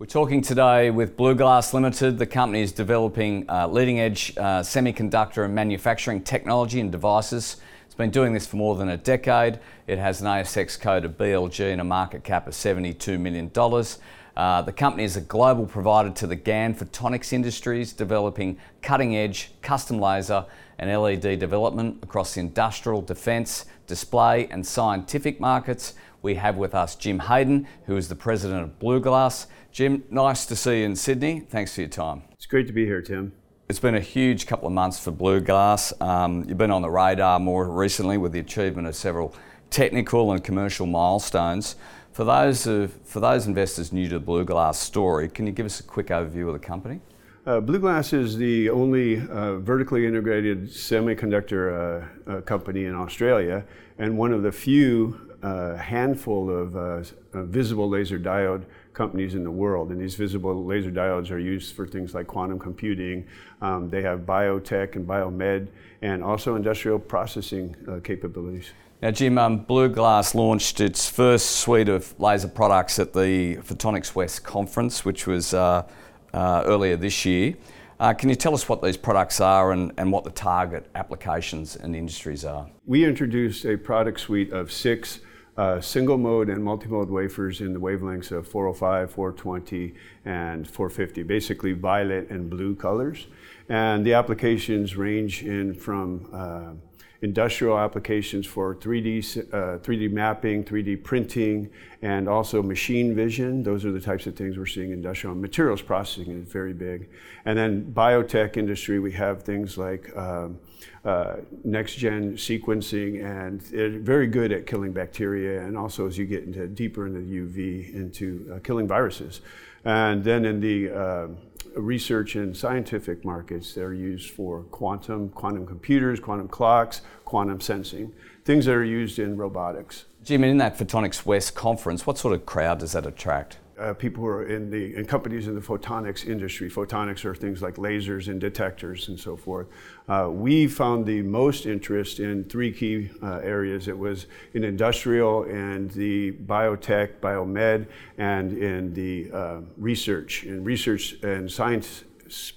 We're talking today with BluGlass Limited. The company is developing uh, leading edge uh, semiconductor and manufacturing technology and devices. It's been doing this for more than a decade. It has an ASX code of BLG and a market cap of $72 million. Uh, the company is a global provider to the GaN photonics industries, developing cutting edge custom laser and LED development across the industrial, defence, display, and scientific markets. We have with us Jim Haden, who is the president of BluGlass. Jim, nice to see you in Sydney. Thanks for your time. It's great to be here, Tim. It's been a huge couple of months for BluGlass. Um, you've been on the radar more recently with the achievement of several technical and commercial milestones. For those, of, for those investors new to the BluGlass story, can you give us a quick overview of the company? Uh, BluGlass is the only uh, vertically integrated semiconductor uh, uh company in Australia and one of the few uh, handful of uh, visible laser diode companies in the world. And these visible laser diodes are used for things like quantum computing. Um, they have biotech and biomed and also industrial processing capabilities. Now, Jim, um, BluGlass launched its first suite of laser products at the Photonics West conference, which was earlier this year. Uh, can you tell us what these products are and, what the target applications and industries are? We introduced a product suite of six uh, single mode and multi mode wafers in the wavelengths of 405, 420, and 450, basically violet and blue colors. And the applications range in from uh, industrial applications for 3D, uh, 3D mapping, 3D printing, and also machine vision. Those are the types of things we're seeing industrial. Materials processing is very big. And then biotech industry, we have things like um, uh, next gen sequencing, and very good at killing bacteria, and also as you get into deeper into UV, into uh, killing viruses. And then in the uh, research in scientific markets, they're used for quantum, quantum computers, quantum clocks, quantum sensing, things that are used in robotics. Jim, in that Photonics West conference, what sort of crowd does that attract? Uh, people who are in the in companies in the photonics industry. Photonics are things like lasers and detectors and so forth. Uh, we found the most interest in three key uh, areas. It was in industrial and the biotech, biomed, and in the uh, research in research and science,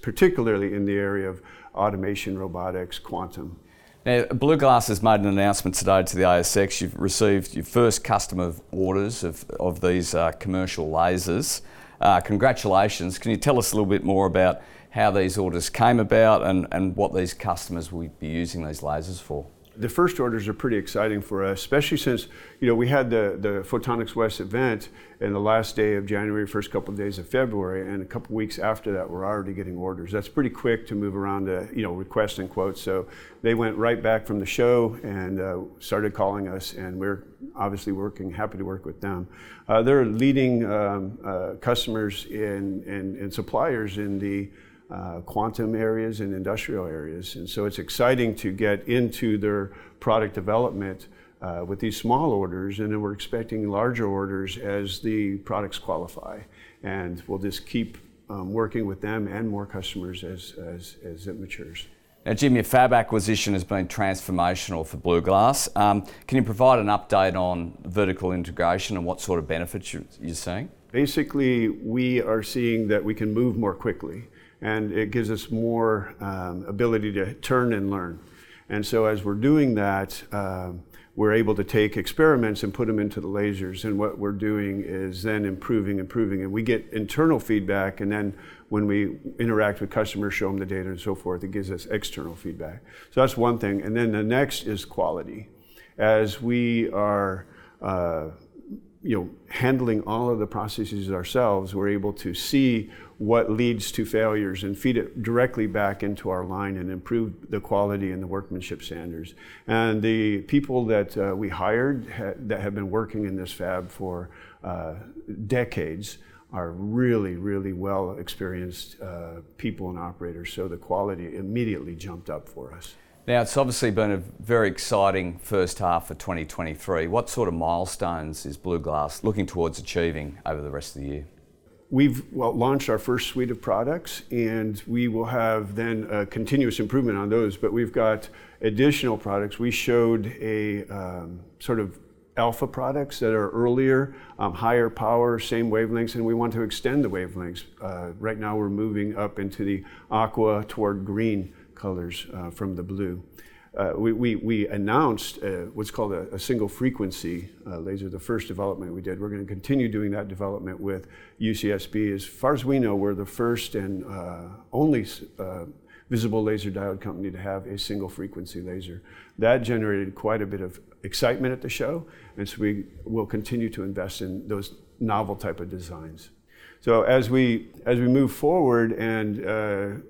particularly in the area of automation, robotics, quantum. Now, BluGlass has made an announcement today to the ASX. You've received your first customer orders of, of these uh, commercial lasers. Uh, congratulations. Can you tell us a little bit more about how these orders came about and, and what these customers will be using these lasers for? The first orders are pretty exciting for us, especially since you know we had the the Photonics West event in the last day of January, first couple of days of February, and a couple weeks after that, we're already getting orders. That's pretty quick to move around to you know request and quotes. So they went right back from the show and uh, started calling us, and we're obviously working, happy to work with them. Uh, they're leading um, uh, customers and, and, and suppliers in the uh, quantum areas and industrial areas. And so it's exciting to get into their product development uh, with these small orders, and then we're expecting larger orders as the products qualify. And we'll just keep um, working with them and more customers as, as, as it matures. Now, Jim, your fab acquisition has been transformational for BluGlass. Um, can you provide an update on vertical integration and what sort of benefits you're, you're seeing? Basically, we are seeing that we can move more quickly and it gives us more um, ability to turn and learn. And so as we're doing that, uh, we're able to take experiments and put them into the lasers. And what we're doing is then improving, improving. And we get internal feedback. And then when we interact with customers, show them the data and so forth, it gives us external feedback. So that's one thing. And then the next is quality. As we are uh, you know, handling all of the processes ourselves, we're able to see what leads to failures and feed it directly back into our line and improve the quality and the workmanship standards. And the people that uh, we hired ha- that have been working in this fab for uh, decades are really, really well experienced uh, people and operators. So the quality immediately jumped up for us. Now, it's obviously been a very exciting first half of 2023. What sort of milestones is BluGlass looking towards achieving over the rest of the year? We've well, launched our first suite of products, and we will have then a continuous improvement on those. But we've got additional products. We showed a um, sort of alpha products that are earlier, um, higher power, same wavelengths, and we want to extend the wavelengths. Uh, right now, we're moving up into the aqua toward green colors uh, from the blue. Uh, we, we, we, announced uh, what's called a, a single frequency uh, laser, the first development we did. We're going to continue doing that development with UCSB. As far as we know, we're the first and uh, only uh, visible laser diode company to have a single frequency laser. That generated quite a bit of excitement at the show, and so we will continue to invest in those novel type of designs. So as we as we move forward and uh,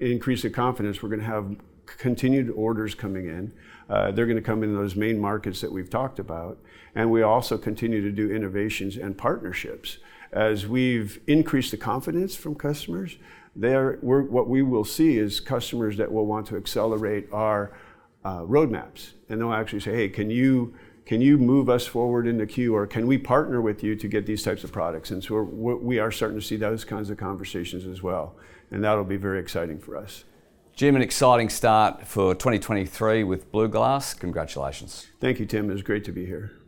increase the confidence, we're going to have continued orders coming in. Uh, they're going to come in those main markets that we've talked about. And we also continue to do innovations and partnerships. As we've increased the confidence from customers, there, what we will see is customers that will want to accelerate our uh, roadmaps. And they'll actually say, hey, can you, can you move us forward in the queue or can we partner with you to get these types of products? And so we're, we are starting to see those kinds of conversations as well. And that'll be very exciting for us. Jim, an exciting start for 2023 with BluGlass. Congratulations. Thank you, Tim. It was great to be here.